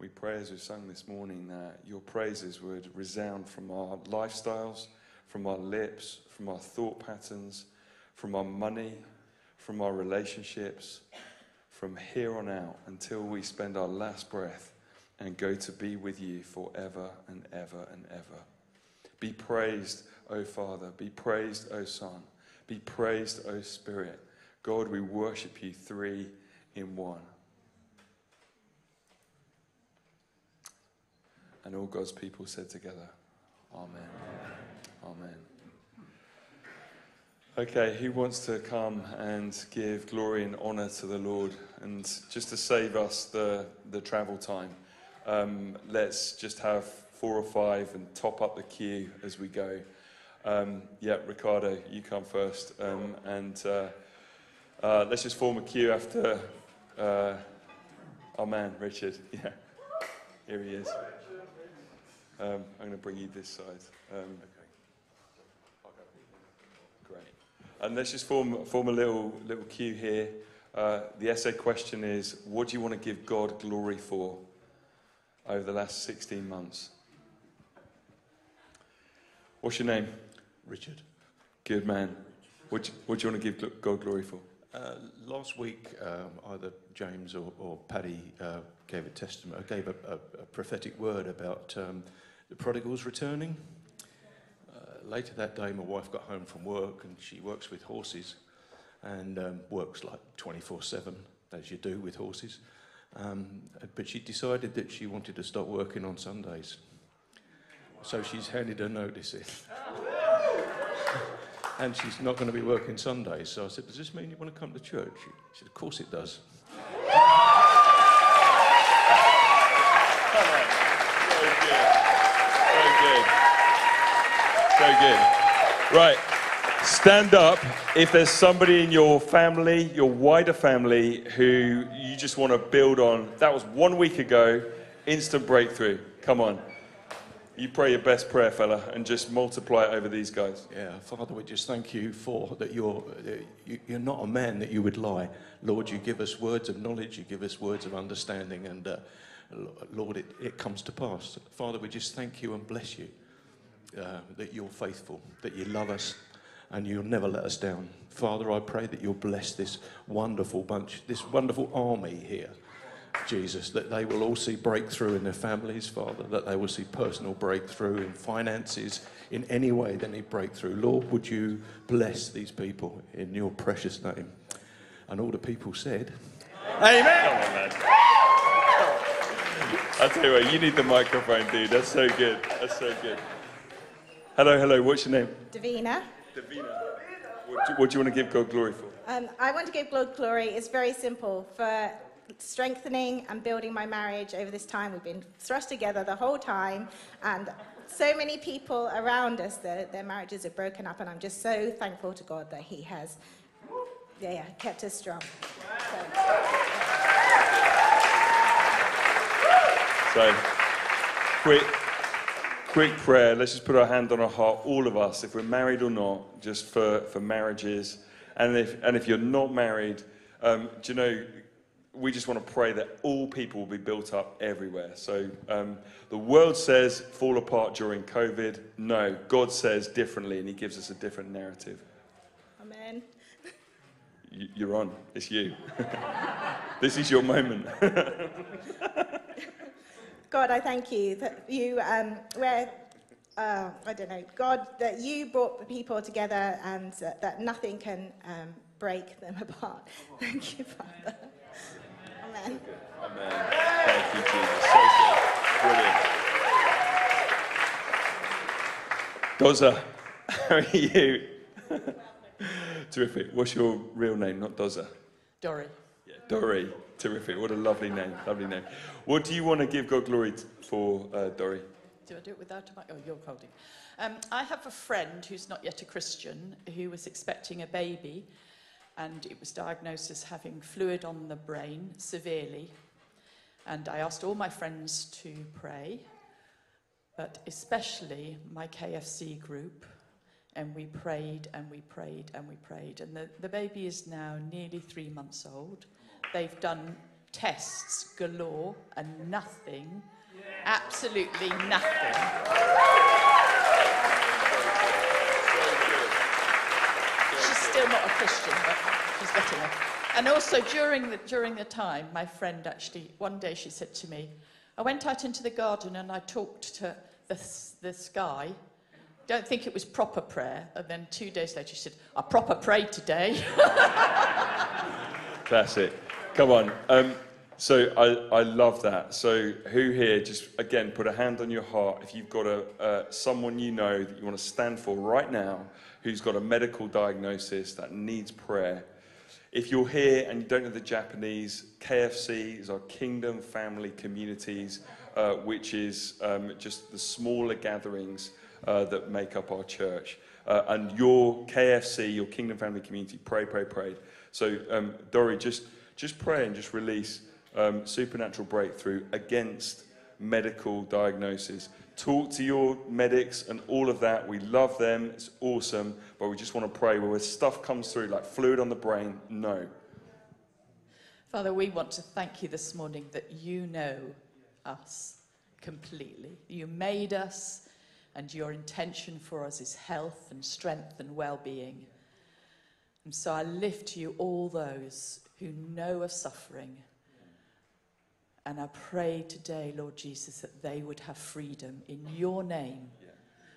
We pray as we sung this morning that your praises would resound from our lifestyles, from our lips, from our thought patterns, from our money, from our relationships, from here on out until we spend our last breath and go to be with you forever and ever and ever. Be praised, O Father. Be praised, O Son. Be praised, O Spirit. God, we worship you three in one. And all God's people said together, Amen. Amen. Okay, who wants to come and give glory and honor to the Lord? And just to save us the, the travel time, um, let's just have four or five and top up the queue as we go. Um, yeah, Ricardo, you come first. Um, and uh, uh, let's just form a queue after uh, our man, Richard. Yeah, here he is. Um, I'm going to bring you this side. Um, great. And let's just form, form a little, little queue here. Uh, the essay question is What do you want to give God glory for over the last 16 months? What's your name? Richard. Good man. What do, what do you want to give God glory for? Uh, last week, um, either James or, or Paddy uh, gave a testimony, gave a, a, a prophetic word about um, the prodigals returning. Uh, later that day, my wife got home from work and she works with horses and um, works like 24 7, as you do with horses. Um, but she decided that she wanted to stop working on Sundays. So she's handed her notice in. and she's not going to be working Sundays. So I said, Does this mean you want to come to church? She said, Of course it does. So good. Right. Stand up if there's somebody in your family, your wider family, who you just want to build on. That was one week ago. Instant breakthrough. Come on. You pray your best prayer, fella, and just multiply it over these guys. Yeah, Father, we just thank you for that you're, you're not a man that you would lie. Lord, you give us words of knowledge, you give us words of understanding, and uh, Lord, it, it comes to pass. Father, we just thank you and bless you uh, that you're faithful, that you love us, and you'll never let us down. Father, I pray that you'll bless this wonderful bunch, this wonderful army here, Jesus, that they will all see breakthrough in their families, Father, that they will see personal breakthrough in finances, in any way they need breakthrough. Lord, would you bless these people in your precious name? And all the people said, Amen. I'll tell you what, you need the microphone, dude. That's so good. That's so good. Hello, hello. What's your name? Davina. Davina. What do, what do you want to give God glory for? Um, I want to give God glory. It's very simple. For strengthening and building my marriage over this time, we've been thrust together the whole time, and so many people around us, that their marriages are broken up, and I'm just so thankful to God that He has, yeah, yeah kept us strong. So, quick, quick prayer. Let's just put our hand on our heart, all of us, if we're married or not, just for, for marriages. And if, and if you're not married, um, do you know, we just want to pray that all people will be built up everywhere. So um, the world says fall apart during COVID. No, God says differently, and He gives us a different narrative. Amen. You're on. It's you. this is your moment. God, I thank you that you, um, where, uh, I don't know, God, that you brought the people together and uh, that nothing can um, break them apart. Thank you, Father. Amen. Amen. Thank you, Jesus. So good. Brilliant. Doza, how are you? Terrific. What's your real name? Not Doza. Dory. Yeah, Dory. Terrific. What a lovely name. Lovely name. What do you want to give God glory for, uh, Dory? Do I do it without a mic? Oh, you're holding. Um, I have a friend who's not yet a Christian who was expecting a baby and it was diagnosed as having fluid on the brain severely. And I asked all my friends to pray, but especially my KFC group. And we prayed and we prayed and we prayed. And the, the baby is now nearly three months old. They've done tests galore and nothing, absolutely nothing. She's still not a Christian, but she's getting there. And also during the, during the time, my friend actually, one day she said to me, I went out into the garden and I talked to the, the sky. Don't think it was proper prayer. And then two days later, she said, I proper prayed today. That's it. Come on. Um, so I, I love that. So who here, just again, put a hand on your heart if you've got a, uh, someone you know that you want to stand for right now who's got a medical diagnosis that needs prayer. If you're here and you don't know the Japanese, KFC is our Kingdom Family Communities, uh, which is um, just the smaller gatherings uh, that make up our church. Uh, and your KFC, your Kingdom Family Community, pray, pray, pray. So, um, Dory, just, just pray and just release um, supernatural breakthrough against medical diagnosis. Talk to your medics and all of that. We love them. It's awesome. But we just want to pray where stuff comes through like fluid on the brain, no. Father, we want to thank you this morning that you know us completely. You made us, and your intention for us is health and strength and well being. And so I lift to you all those who know of suffering. And I pray today, Lord Jesus, that they would have freedom in your name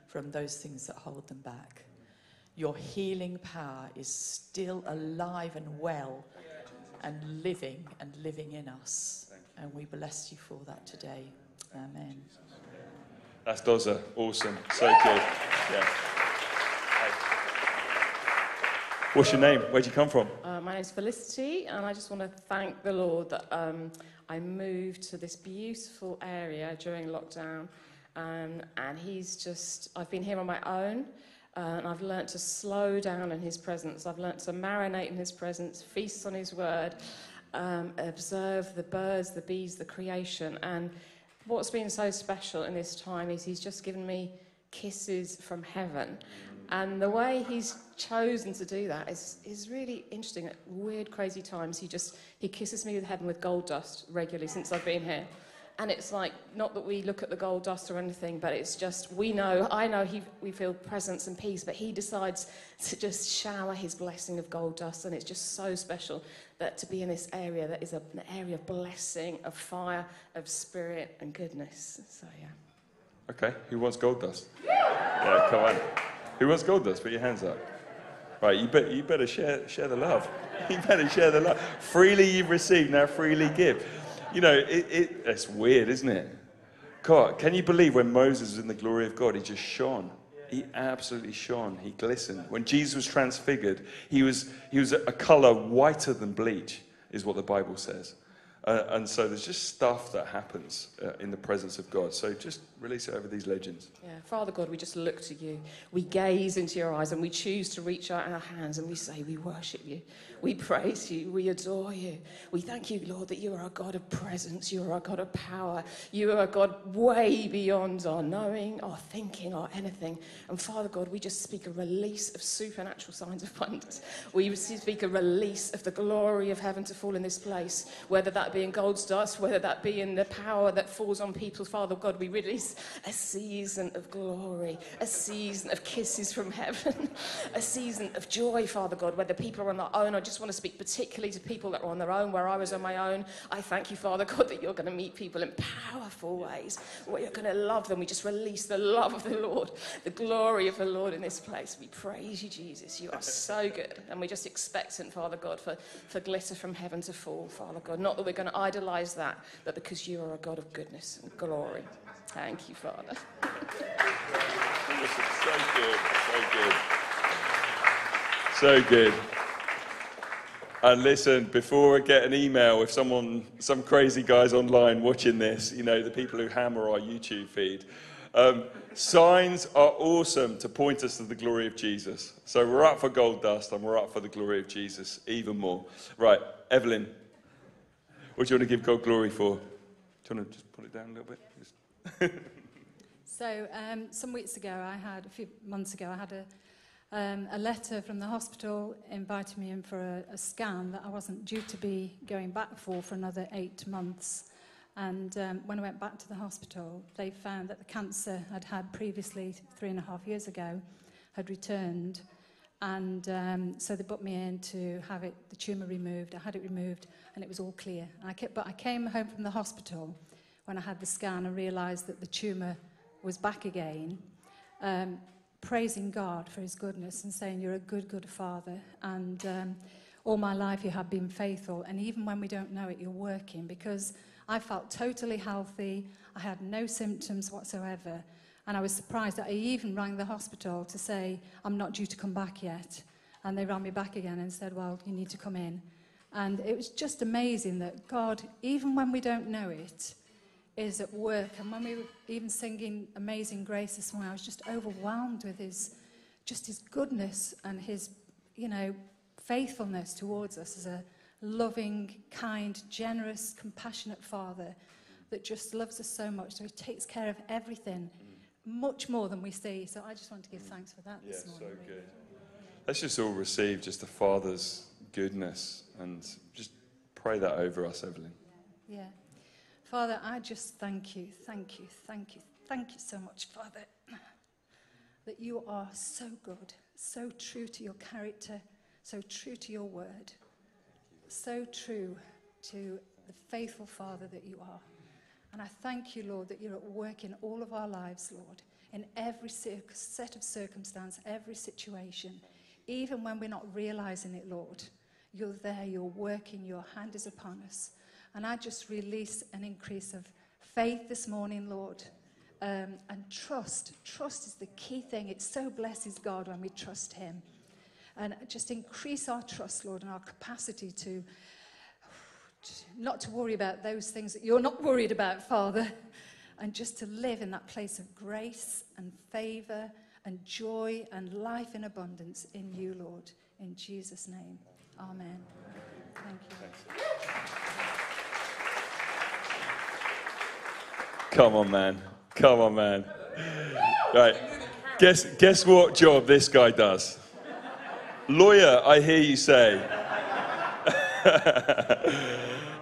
from those things that hold them back. Your healing power is still alive and well and living and living in us. And we bless you for that today. Amen. That's Doza. Awesome. So good. Yeah. What's your name? Where'd you come from? Uh, my name's Felicity, and I just want to thank the Lord that um, I moved to this beautiful area during lockdown. Um, and He's just, I've been here on my own, uh, and I've learnt to slow down in His presence. I've learnt to marinate in His presence, feast on His word, um, observe the birds, the bees, the creation. And what's been so special in this time is He's just given me kisses from heaven. And the way he's chosen to do that is, is really interesting. At weird, crazy times, he just he kisses me with heaven with gold dust regularly since I've been here. And it's like not that we look at the gold dust or anything, but it's just we know. I know he, we feel presence and peace, but he decides to just shower his blessing of gold dust, and it's just so special that to be in this area that is a, an area of blessing, of fire, of spirit and goodness. So yeah. Okay. Who wants gold dust? Yeah, come on. Who wants gold dust? Put your hands up. Right, you, you better share, share the love. You better share the love. Freely you've received, now freely give. You know, it, it, it's weird, isn't it? God, can you believe when Moses was in the glory of God, he just shone? He absolutely shone. He glistened. When Jesus was transfigured, he was, he was a color whiter than bleach, is what the Bible says. Uh, and so there's just stuff that happens uh, in the presence of God. So just release it over these legends. Yeah, Father God, we just look to you. We gaze into your eyes and we choose to reach out our hands and we say, We worship you. We praise you. We adore you. We thank you, Lord, that you are a God of presence. You are a God of power. You are a God way beyond our knowing, our thinking, or anything. And Father God, we just speak a release of supernatural signs of wonders. We speak a release of the glory of heaven to fall in this place, whether that be in gold dust, whether that be in the power that falls on people. Father God, we release a season of glory, a season of kisses from heaven, a season of joy, Father God, whether people are on their own. I just want to speak particularly to people that are on their own, where I was on my own. I thank you, Father God, that you're going to meet people in powerful ways, where you're going to love them. We just release the love of the Lord, the glory of the Lord in this place. We praise you, Jesus. You are so good. And we're just expectant, Father God, for, for glitter from heaven to fall, Father God. Not that we're going to idolize that, but because you are a God of goodness and glory. Thank you, Father. So good, so good. So good. And listen, before I get an email, if someone, some crazy guys online watching this, you know, the people who hammer our YouTube feed, um, signs are awesome to point us to the glory of Jesus. So we're up for gold dust and we're up for the glory of Jesus even more. Right, Evelyn, what do you want to give God glory for? Do you want to just put it down a little bit? Just- so um, some weeks ago, I had, a few months ago, I had a, um, a letter from the hospital inviting me in for a, a scan that I wasn't due to be going back for for another eight months. And um, when I went back to the hospital, they found that the cancer I'd had previously three and a half years ago had returned. And um, so they put me in to have it, the tumour removed. I had it removed and it was all clear. And I kept, but I came home from the hospital when I had the scan and realised that the tumour was back again, um, praising God for his goodness and saying, You're a good, good father. And um, all my life you have been faithful. And even when we don't know it, you're working because I felt totally healthy. I had no symptoms whatsoever. And I was surprised that I even rang the hospital to say, I'm not due to come back yet. And they rang me back again and said, Well, you need to come in. And it was just amazing that God, even when we don't know it, is at work. And when we were even singing Amazing Grace this morning, I was just overwhelmed with his, just his goodness and his, you know, faithfulness towards us as a loving, kind, generous, compassionate father that just loves us so much. So he takes care of everything, mm. much more than we see. So I just want to give mm. thanks for that Yeah, this so morning. really. good. Let's just all receive just the Father's goodness and just pray that over us, Evelyn. Yeah. Father, I just thank you, thank you, thank you, thank you so much, Father, that you are so good, so true to your character, so true to your word, so true to the faithful Father that you are. And I thank you, Lord, that you're at work in all of our lives, Lord, in every set of circumstance, every situation, even when we're not realizing it, Lord. You're there, you're working, your hand is upon us. And I just release an increase of faith this morning, Lord. Um, and trust. Trust is the key thing. It so blesses God when we trust Him. And just increase our trust, Lord, and our capacity to not to worry about those things that you're not worried about, Father, and just to live in that place of grace and favor and joy and life in abundance in you, Lord. In Jesus' name. Amen. Thank you. Come on, man. Come on, man. Right. Guess, guess what job this guy does? Lawyer, I hear you say.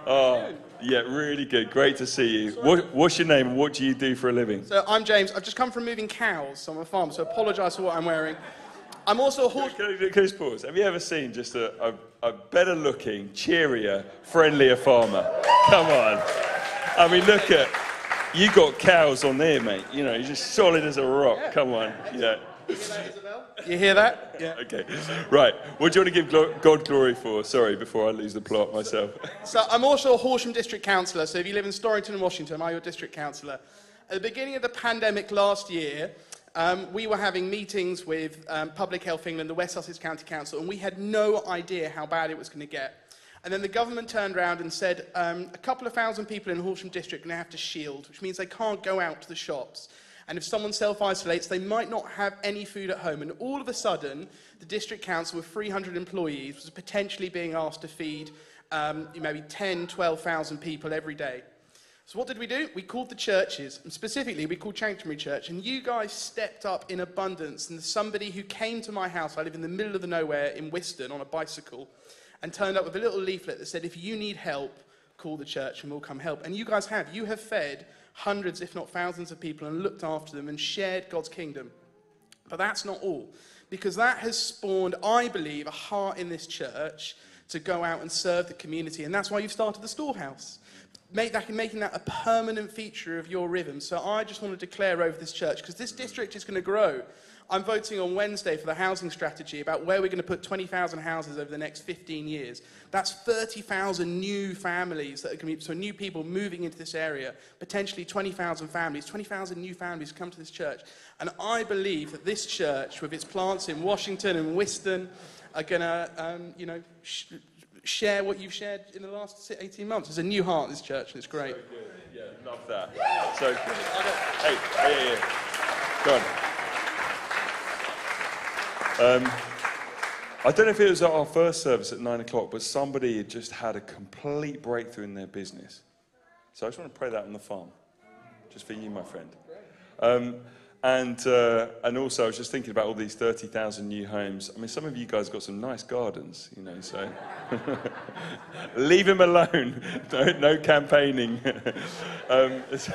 oh, yeah, really good. Great to see you. What, what's your name what do you do for a living? So I'm James. I've just come from moving cows so I'm a farm, so apologise for what I'm wearing. I'm also a horse. Can I, can I pause? Have you ever seen just a, a, a better looking, cheerier, friendlier farmer? Come on. I mean, look at, you got cows on there, mate. You know, you're just solid as a rock. Come on. Yeah. You hear that? Yeah. Okay. Right. What do you want to give glo- God glory for? Sorry, before I lose the plot myself. So I'm also a Horsham District Councillor. So if you live in Storrington and Washington, I'm your District Councillor. At the beginning of the pandemic last year, um, we were having meetings with um, Public Health England, the West Sussex County Council, and we had no idea how bad it was going to get. And then the government turned around and said um, a couple of thousand people in Horsham District to have to shield, which means they can't go out to the shops. And if someone self-isolates, they might not have any food at home. And all of a sudden, the district council with 300 employees was potentially being asked to feed um, maybe 10, 12,000 people every day. So what did we do? We called the churches, and specifically we called Chanctonbury Church, and you guys stepped up in abundance. And somebody who came to my house, I live in the middle of the nowhere in Wiston on a bicycle, and turned up with a little leaflet that said, if you need help, call the church and we'll come help. And you guys have. You have fed hundreds, if not thousands of people and looked after them and shared God's kingdom. But that's not all, because that has spawned, I believe, a heart in this church to go out and serve the community. And that's why you've started the storehouse. Make that, making that a permanent feature of your rhythm. So I just want to declare over this church, because this district is going to grow. I'm voting on Wednesday for the housing strategy about where we're going to put 20,000 houses over the next 15 years. That's 30,000 new families that are going to be, so new people moving into this area, potentially 20,000 families, 20,000 new families come to this church. And I believe that this church, with its plants in Washington and Wiston, are going to, um, you know, sh- share what you've shared in the last 18 months. There's a new heart in this church, and it's great. Yeah, love that. So good. Hey, hey, yeah, yeah. Go on. Um, I don't know if it was at our first service at nine o'clock, but somebody had just had a complete breakthrough in their business. So I just want to pray that on the farm, just for you, my friend. Um, And, uh, and also, I was just thinking about all these 30,000 new homes. I mean, some of you guys got some nice gardens, you know, so leave him alone. No, no campaigning. um, so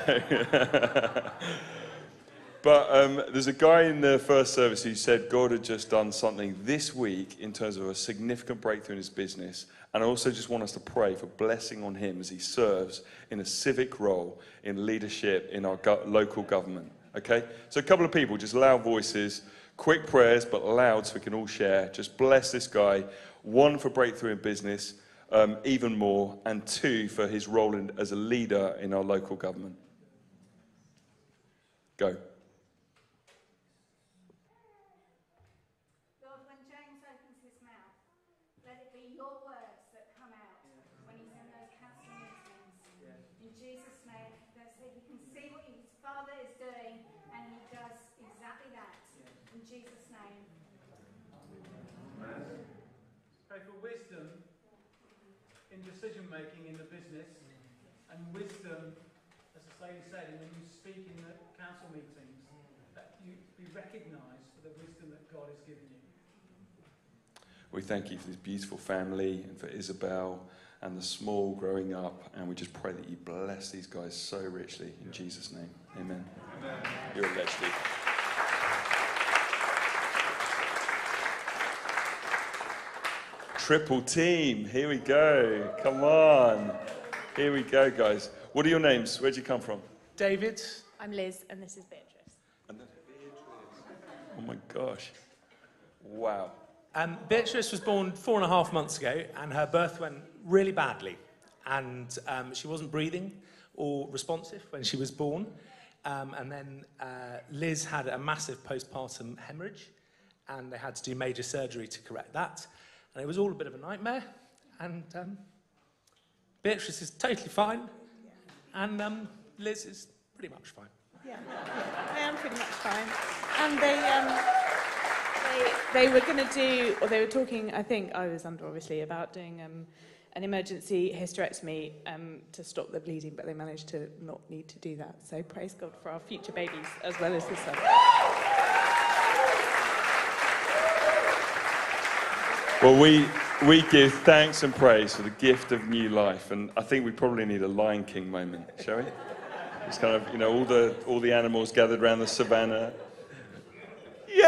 but um, there's a guy in the first service who said God had just done something this week in terms of a significant breakthrough in his business. And I also just want us to pray for blessing on him as he serves in a civic role in leadership in our go- local government. Okay? So, a couple of people, just loud voices, quick prayers, but loud so we can all share. Just bless this guy. One for breakthrough in business, um, even more, and two for his role in, as a leader in our local government. Go. Lord, when James opens his mouth, let it be your words that come out when he's in those council meetings. In Jesus' name, that so he can see what his father is doing and he does exactly that. In Jesus' name. Pray for wisdom in decision making in the business and wisdom, as the saying said, when you speak in the council meetings, that you be recognised for the wisdom that God has given you. We thank you for this beautiful family and for Isabel and the small growing up. And we just pray that you bless these guys so richly in Jesus' name. Amen. Amen. You're a legend. Triple team. Here we go. Come on. Here we go, guys. What are your names? Where'd you come from? David, I'm Liz, and this is Beatrice. beatrice Oh my gosh. Wow. Um, Beatrice was born four and a half months ago, and her birth went really badly. And um, she wasn't breathing or responsive when she was born. Um, and then uh, Liz had a massive postpartum hemorrhage, and they had to do major surgery to correct that. And it was all a bit of a nightmare. And um, Beatrice is totally fine, and um, Liz is pretty much fine. Yeah, I am pretty much fine. And they, um, they, they were going to do, or they were talking, I think I was under obviously, about doing um, an emergency hysterectomy um, to stop the bleeding, but they managed to not need to do that. So praise God for our future babies as well as this one. Well, we, we give thanks and praise for the gift of new life. And I think we probably need a Lion King moment, shall we? It's kind of, you know, all the, all the animals gathered around the savannah. Yeah!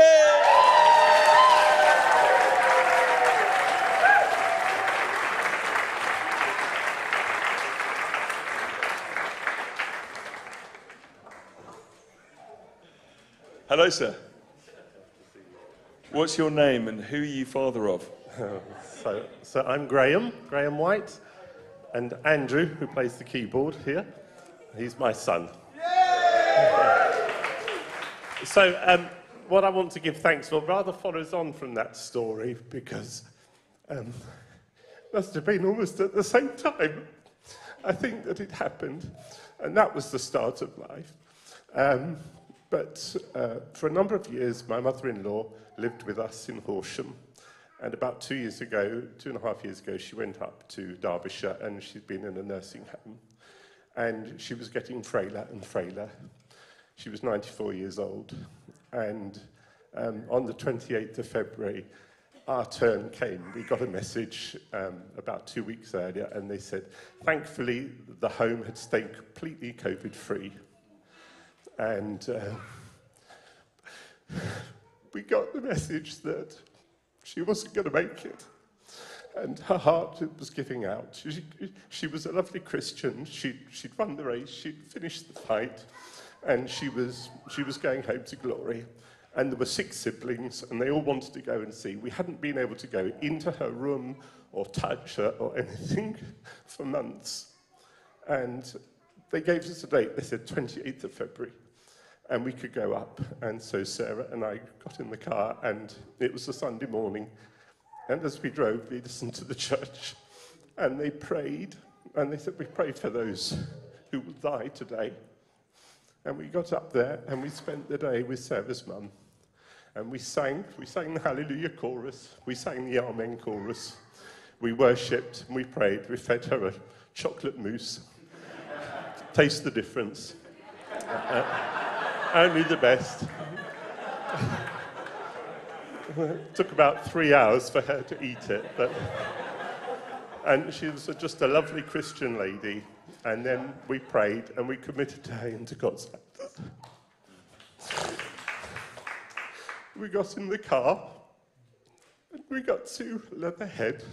Hello, sir. What's your name and who are you father of? So, so I'm Graham, Graham White, and Andrew, who plays the keyboard here, he's my son. So, um, what I want to give thanks for rather follows on from that story because um, must have been almost at the same time. I think that it happened, and that was the start of life. Um, but uh, for a number of years, my mother-in-law lived with us in Horsham. And about two years ago, two and a half years ago, she went up to Derbyshire and she'd been in a nursing home. And she was getting frailer and frailer. She was 94 years old. And um, on the 28th of February, our turn came. We got a message um, about two weeks earlier, and they said, thankfully, the home had stayed completely COVID free. And uh, we got the message that she wasn't going to make it. And her heart was giving out. She, she was a lovely Christian. She'd, she'd run the race, she'd finished the fight, and she was, she was going home to glory. And there were six siblings, and they all wanted to go and see. We hadn't been able to go into her room or touch her or anything for months. And they gave us a date. They said 28th of February. And we could go up. And so Sarah and I got in the car, and it was a Sunday morning. And as we drove, we listened to the church. And they prayed. And they said, We pray for those who will die today. And we got up there and we spent the day with Sarah's mum. And we sang, we sang the Hallelujah chorus, we sang the Amen chorus, we worshipped and we prayed. We fed her a chocolate mousse. Taste the difference. Uh, Only the best. it took about three hours for her to eat it, but. And she was just a lovely Christian lady. And then we prayed and we committed to her into God's hands. We got in the car and we got to Leatherhead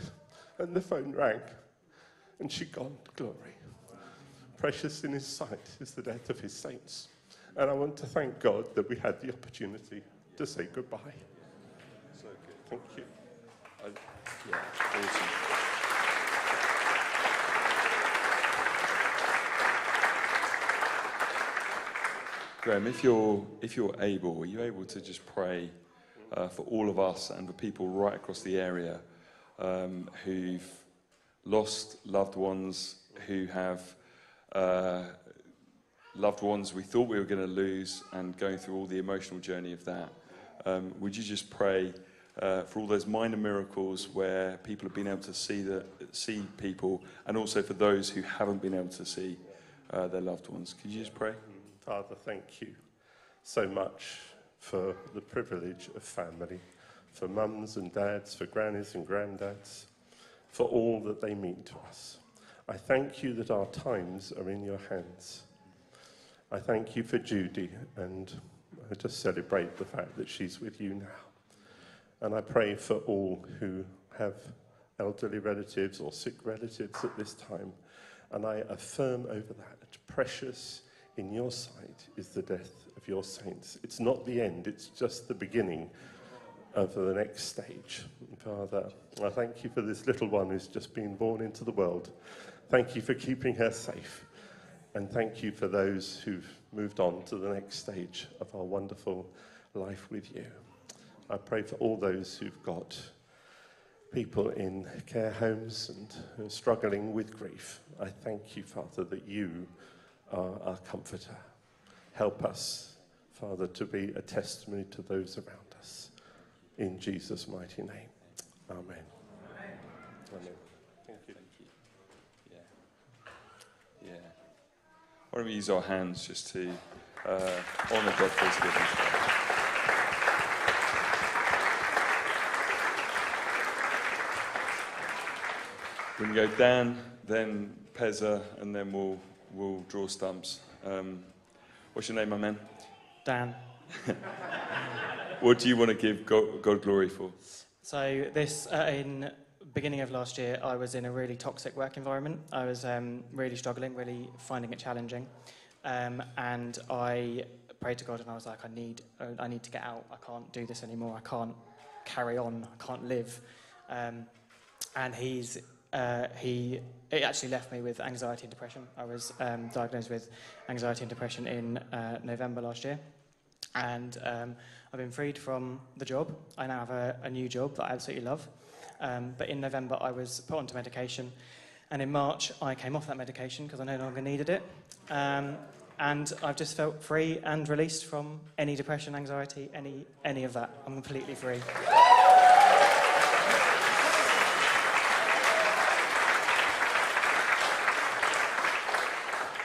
and the phone rang and she gone glory. Precious in his sight is the death of his saints. And I want to thank God that we had the opportunity to say goodbye. So good. Thank you. I, yeah, awesome. Graham, if you're, if you're able, are you able to just pray uh, for all of us and the people right across the area um, who've lost loved ones, who have uh, loved ones we thought we were going to lose, and going through all the emotional journey of that? Um, would you just pray uh, for all those minor miracles where people have been able to see, the, see people, and also for those who haven't been able to see uh, their loved ones? Could you just pray? Father, thank you so much for the privilege of family, for mums and dads, for grannies and granddads, for all that they mean to us. I thank you that our times are in your hands. I thank you for Judy, and I just celebrate the fact that she's with you now. And I pray for all who have elderly relatives or sick relatives at this time. And I affirm over that, precious in your sight is the death of your saints. It's not the end, it's just the beginning of the next stage. Father, I thank you for this little one who's just been born into the world. Thank you for keeping her safe. And thank you for those who've moved on to the next stage of our wonderful life with you. I pray for all those who've got people in care homes and who are struggling with grief. I thank you, Father, that you are our comforter. Help us, Father, to be a testimony to those around us. In Jesus' mighty name. Amen. Amen. Thank you. Yeah. Yeah. Why don't we use our hands just to uh, honour God for his goodness? We're going to go Dan, then Pezza, and then we'll, we'll draw stumps. Um, what's your name, my man? Dan. What do you want to give God, God glory for? So this uh, in beginning of last year, I was in a really toxic work environment. I was um, really struggling, really finding it challenging, um, and I prayed to God and I was like, I need, uh, I need to get out. I can't do this anymore. I can't carry on. I can't live. Um, and he's uh, he it actually left me with anxiety and depression. I was um, diagnosed with anxiety and depression in uh, November last year, and um, I've been freed from the job. I now have a, a new job that I absolutely love. Um, but in November, I was put onto medication, and in March, I came off that medication because I no longer needed it. Um, and I've just felt free and released from any depression, anxiety, any any of that. I'm completely free.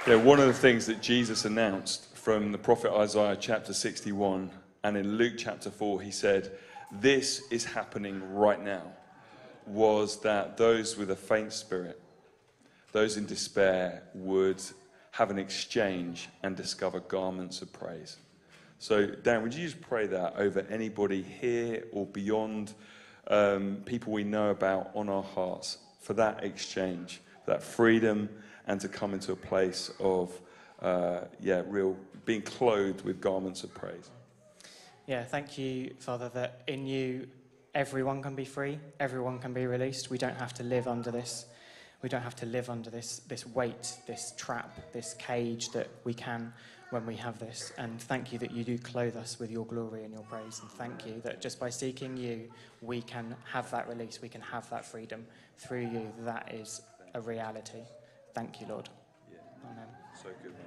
Yeah, one of the things that Jesus announced from the prophet Isaiah chapter 61 and in Luke chapter 4, he said, This is happening right now, was that those with a faint spirit, those in despair, would have an exchange and discover garments of praise. So, Dan, would you just pray that over anybody here or beyond, um, people we know about on our hearts, for that exchange, that freedom, and to come into a place of, uh, yeah, real being clothed with garments of praise. Yeah, thank you, Father, that in you everyone can be free, everyone can be released. We don't have to live under this. We don't have to live under this, this weight, this trap, this cage that we can when we have this. And thank you that you do clothe us with your glory and your praise. And thank you that just by seeking you, we can have that release, we can have that freedom through you. That is a reality. Thank you, Lord. Amen. So good, man.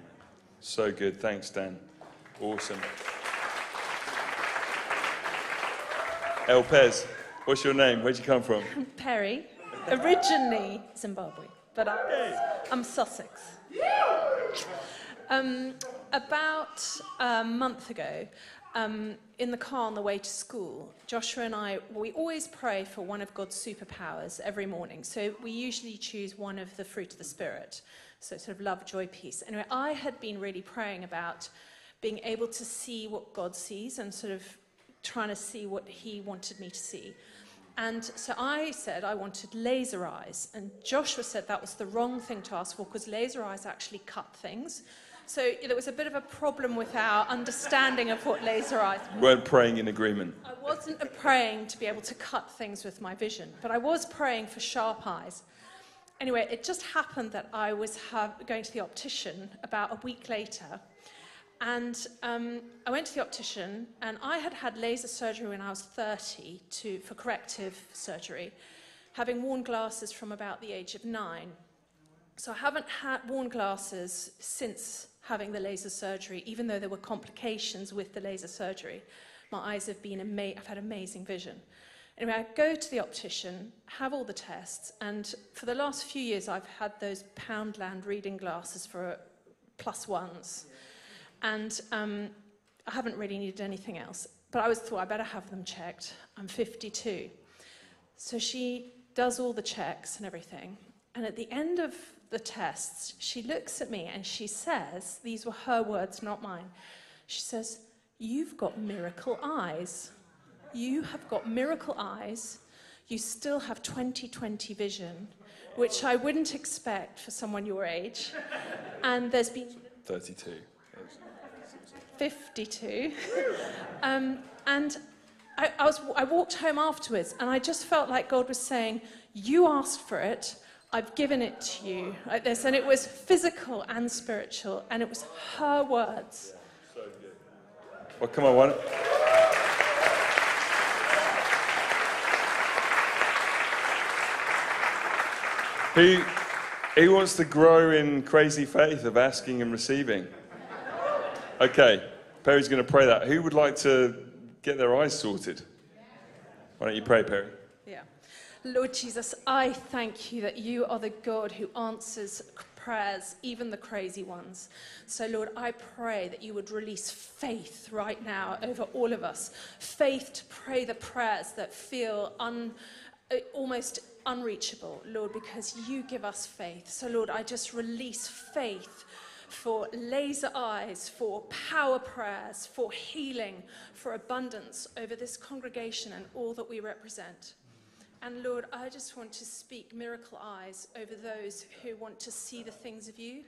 So good. Thanks, Dan. Awesome. El Pez, what's your name? Where'd you come from? Perry, originally Zimbabwe, but I, I'm Sussex. Um, about a month ago, um, in the car on the way to school, Joshua and I, we always pray for one of God's superpowers every morning. So we usually choose one of the fruit of the Spirit. So sort of love, joy, peace. Anyway, I had been really praying about being able to see what God sees and sort of trying to see what He wanted me to see. And so I said I wanted laser eyes. And Joshua said that was the wrong thing to ask for because laser eyes actually cut things. So there was a bit of a problem with our understanding of what laser eyes We weren't praying in agreement. I wasn't praying to be able to cut things with my vision, but I was praying for sharp eyes. Anyway, it just happened that I was have, going to the optician about a week later. And um, I went to the optician, and I had had laser surgery when I was 30 to, for corrective surgery, having worn glasses from about the age of nine. So I haven't had, worn glasses since having the laser surgery, even though there were complications with the laser surgery. My eyes have been ama- I've had amazing vision. Anyway, I go to the optician, have all the tests, and for the last few years, I've had those Poundland reading glasses for plus ones. And um, I haven't really needed anything else. But I was thought I better have them checked. I'm 52. So she does all the checks and everything. And at the end of the tests, she looks at me and she says, these were her words, not mine. She says, You've got miracle eyes. You have got miracle eyes. You still have 20/20 vision, which I wouldn't expect for someone your age. And there's been 32. 52. um, and I, I, was, I walked home afterwards and I just felt like God was saying, You asked for it, I've given it to you. Like this. And it was physical and spiritual, and it was her words. Well, come on, one. Who, who wants to grow in crazy faith of asking and receiving? Okay, Perry's going to pray that. Who would like to get their eyes sorted? Why don't you pray, Perry? Yeah. Lord Jesus, I thank you that you are the God who answers prayers, even the crazy ones. So, Lord, I pray that you would release faith right now over all of us. Faith to pray the prayers that feel un, uh, almost unreachable, Lord, because you give us faith. So, Lord, I just release faith for laser eyes, for power prayers, for healing, for abundance over this congregation and all that we represent. And Lord, I just want to speak miracle eyes over those who want to see the things of you,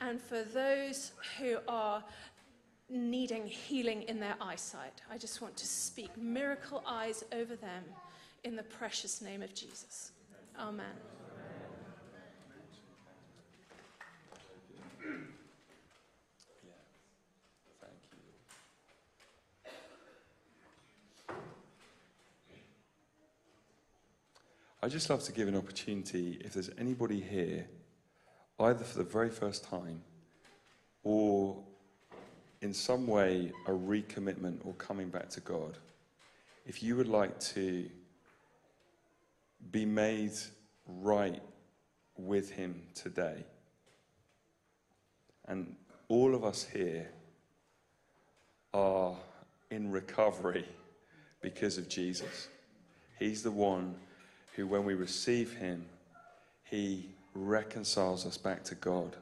and for those who are needing healing in their eyesight. I just want to speak miracle eyes over them in the precious name of Jesus. Amen. I'd just love to give an opportunity if there's anybody here, either for the very first time or in some way a recommitment or coming back to God, if you would like to be made right with Him today, and all of us here are in recovery because of Jesus. He's the one who, when we receive him, he reconciles us back to God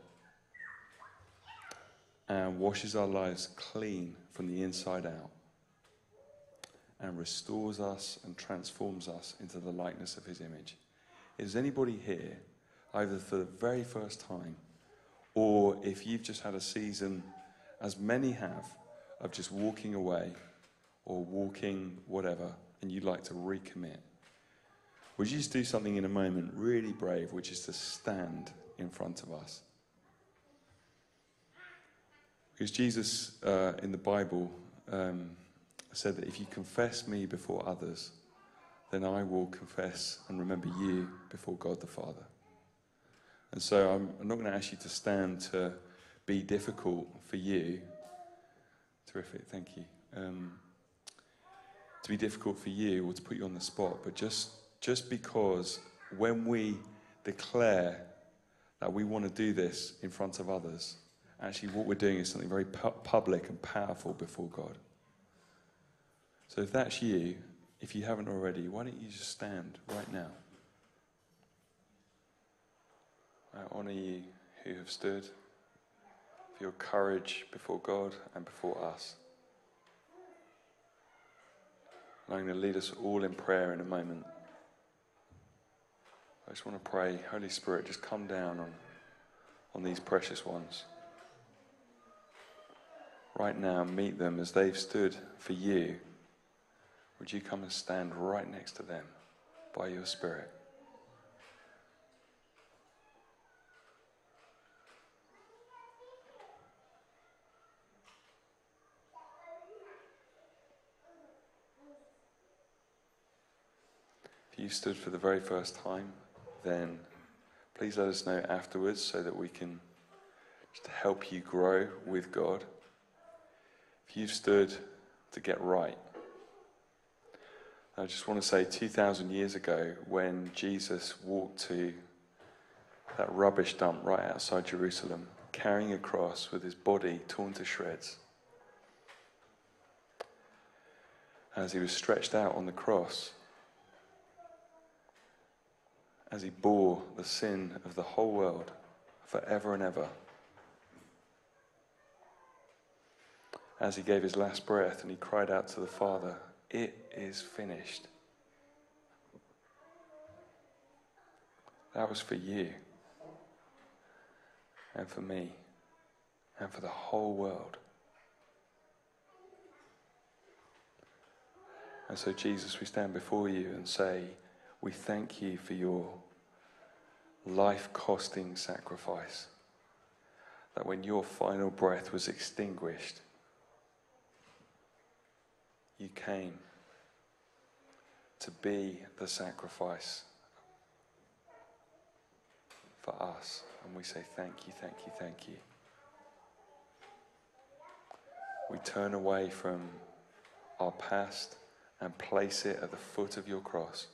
and washes our lives clean from the inside out and restores us and transforms us into the likeness of his image. Is anybody here, either for the very first time or if you've just had a season, as many have, of just walking away or walking whatever, and you'd like to recommit? Would you just do something in a moment really brave, which is to stand in front of us? Because Jesus uh, in the Bible um, said that if you confess me before others, then I will confess and remember you before God the Father. And so I'm, I'm not going to ask you to stand to be difficult for you. Terrific, thank you. Um, to be difficult for you or to put you on the spot, but just just because when we declare that we want to do this in front of others Actually, what we're doing is something very pu- public and powerful before God. So if that's you, if you haven't already, why don't you just stand right now? I honour you who have stood for your courage before God and before us. And I'm going to lead us all in prayer in a moment. I just want to pray, Holy Spirit, just come down on, on these precious ones. Right now, meet them as they've stood for you. Would you come and stand right next to them by your Spirit? If you stood for the very first time, then please let us know afterwards so that we can just help you grow with God. If you've stood to get right, I just want to say 2,000 years ago, when Jesus walked to that rubbish dump right outside Jerusalem, carrying a cross with his body torn to shreds, as he was stretched out on the cross, as he bore the sin of the whole world forever and ever. As he gave his last breath and he cried out to the Father, It is finished. That was for you, and for me, and for the whole world. And so, Jesus, we stand before you and say, we thank you for your life costing sacrifice. That when your final breath was extinguished, you came to be the sacrifice for us. And we say, Thank you, thank you, thank you. We turn away from our past and place it at the foot of your cross.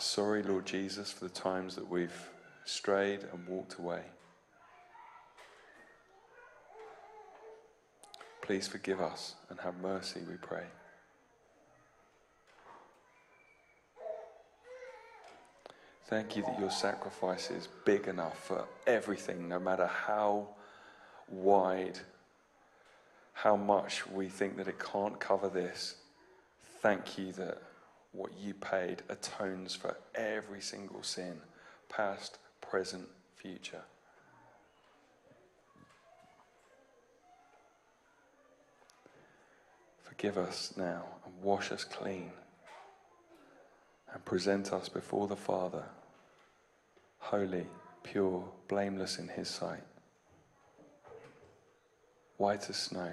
Sorry, Lord Jesus, for the times that we've strayed and walked away. Please forgive us and have mercy, we pray. Thank you that your sacrifice is big enough for everything, no matter how wide, how much we think that it can't cover this. Thank you that what you paid atones for every single sin, past, present, future. Forgive us now and wash us clean and present us before the Father, holy, pure, blameless in His sight, white as snow,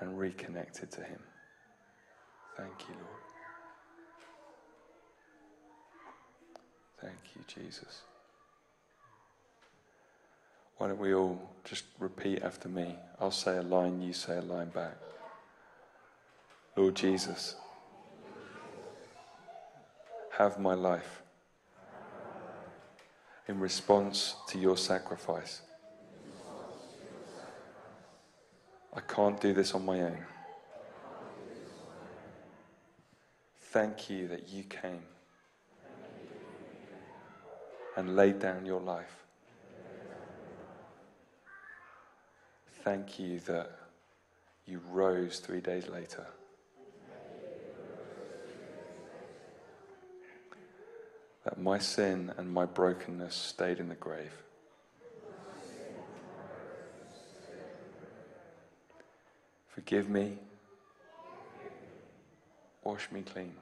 and reconnected to Him. Thank you, Lord. Thank you, Jesus. Why don't we all just repeat after me? I'll say a line, you say a line back. Lord Jesus, have my life in response to your sacrifice. I can't do this on my own. Thank you that you came and laid down your life. Thank you that you rose three days later. That my sin and my brokenness stayed in the grave. Forgive me. Wash me clean.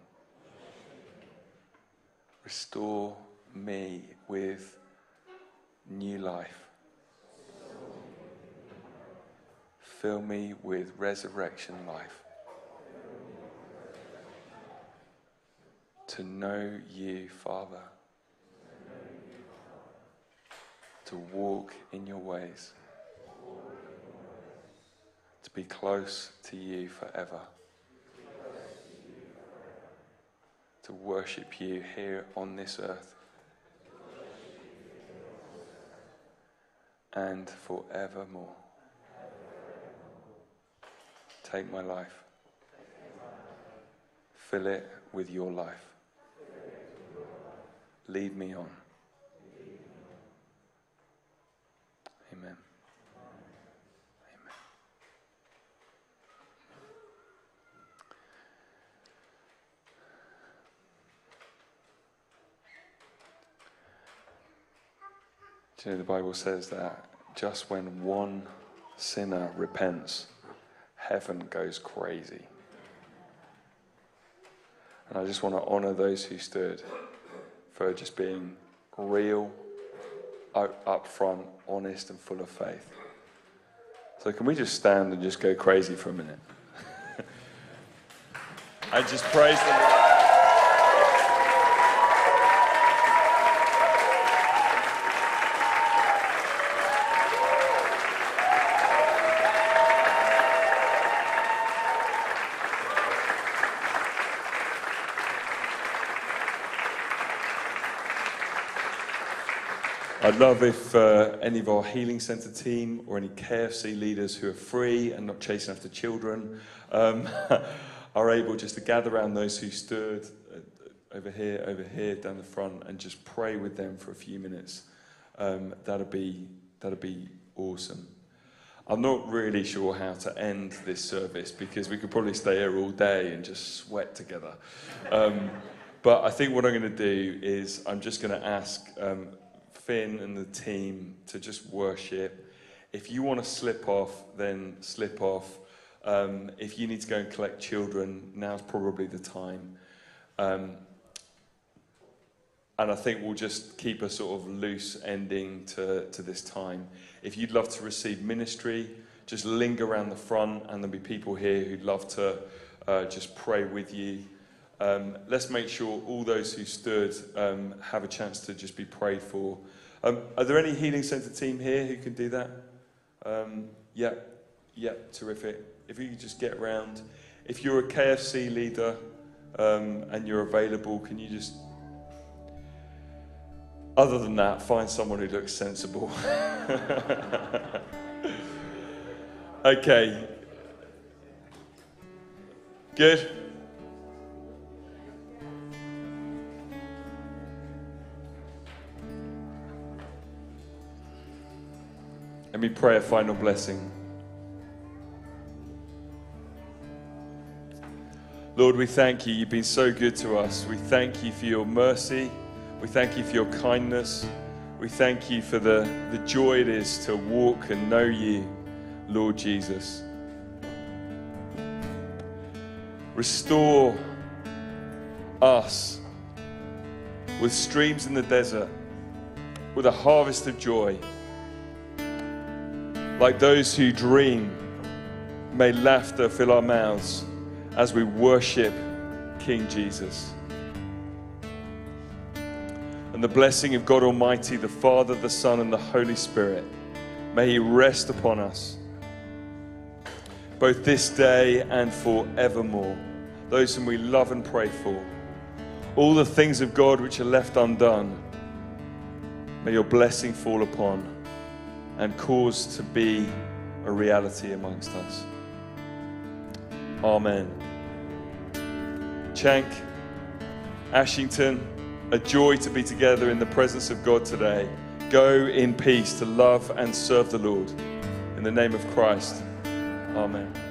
Restore me with new life. Fill me with resurrection life. To know you, Father. To walk in your ways. To be close to you forever. To worship you here on this earth and forevermore. Take my life, fill it with your life. Lead me on. Amen. Do you know the Bible says that just when one sinner repents, heaven goes crazy. And I just want to honor those who stood for just being real, up upfront, honest, and full of faith. So, can we just stand and just go crazy for a minute? I just praise the Lord. Love if uh, any of our Healing Centre team or any KFC leaders who are free and not chasing after children um, are able just to gather around those who stood uh, over here, over here, down the front, and just pray with them for a few minutes. Um, that'd be that'd be awesome. I'm not really sure how to end this service because we could probably stay here all day and just sweat together. Um, but I think what I'm going to do is I'm just going to ask um, Finn and the team to just worship. If you want to slip off, then slip off. Um, if you need to go and collect children, now's probably the time. Um, and I think we'll just keep a sort of loose ending to, to this time. If you'd love to receive ministry, just linger around the front, and there'll be people here who'd love to uh, just pray with you. Um, let's make sure all those who stood um, have a chance to just be prayed for. Um, are there any Healing Centre team here who can do that? Um, yeah, yeah, terrific. If you could just get around. If you're a KFC leader um, and you're available, can you just. Other than that, find someone who looks sensible. okay. Good. Let me pray a final blessing. Lord, we thank you. You've been so good to us. We thank you for your mercy. We thank you for your kindness. We thank you for the, the joy it is to walk and know you, Lord Jesus. Restore us with streams in the desert, with a harvest of joy. Like those who dream, may laughter fill our mouths as we worship King Jesus. And the blessing of God Almighty, the Father, the Son, and the Holy Spirit, may He rest upon us, both this day and forevermore. Those whom we love and pray for, all the things of God which are left undone, may your blessing fall upon and cause to be a reality amongst us. Amen. Chank, Ashington, a joy to be together in the presence of God today. Go in peace to love and serve the Lord. In the name of Christ. Amen.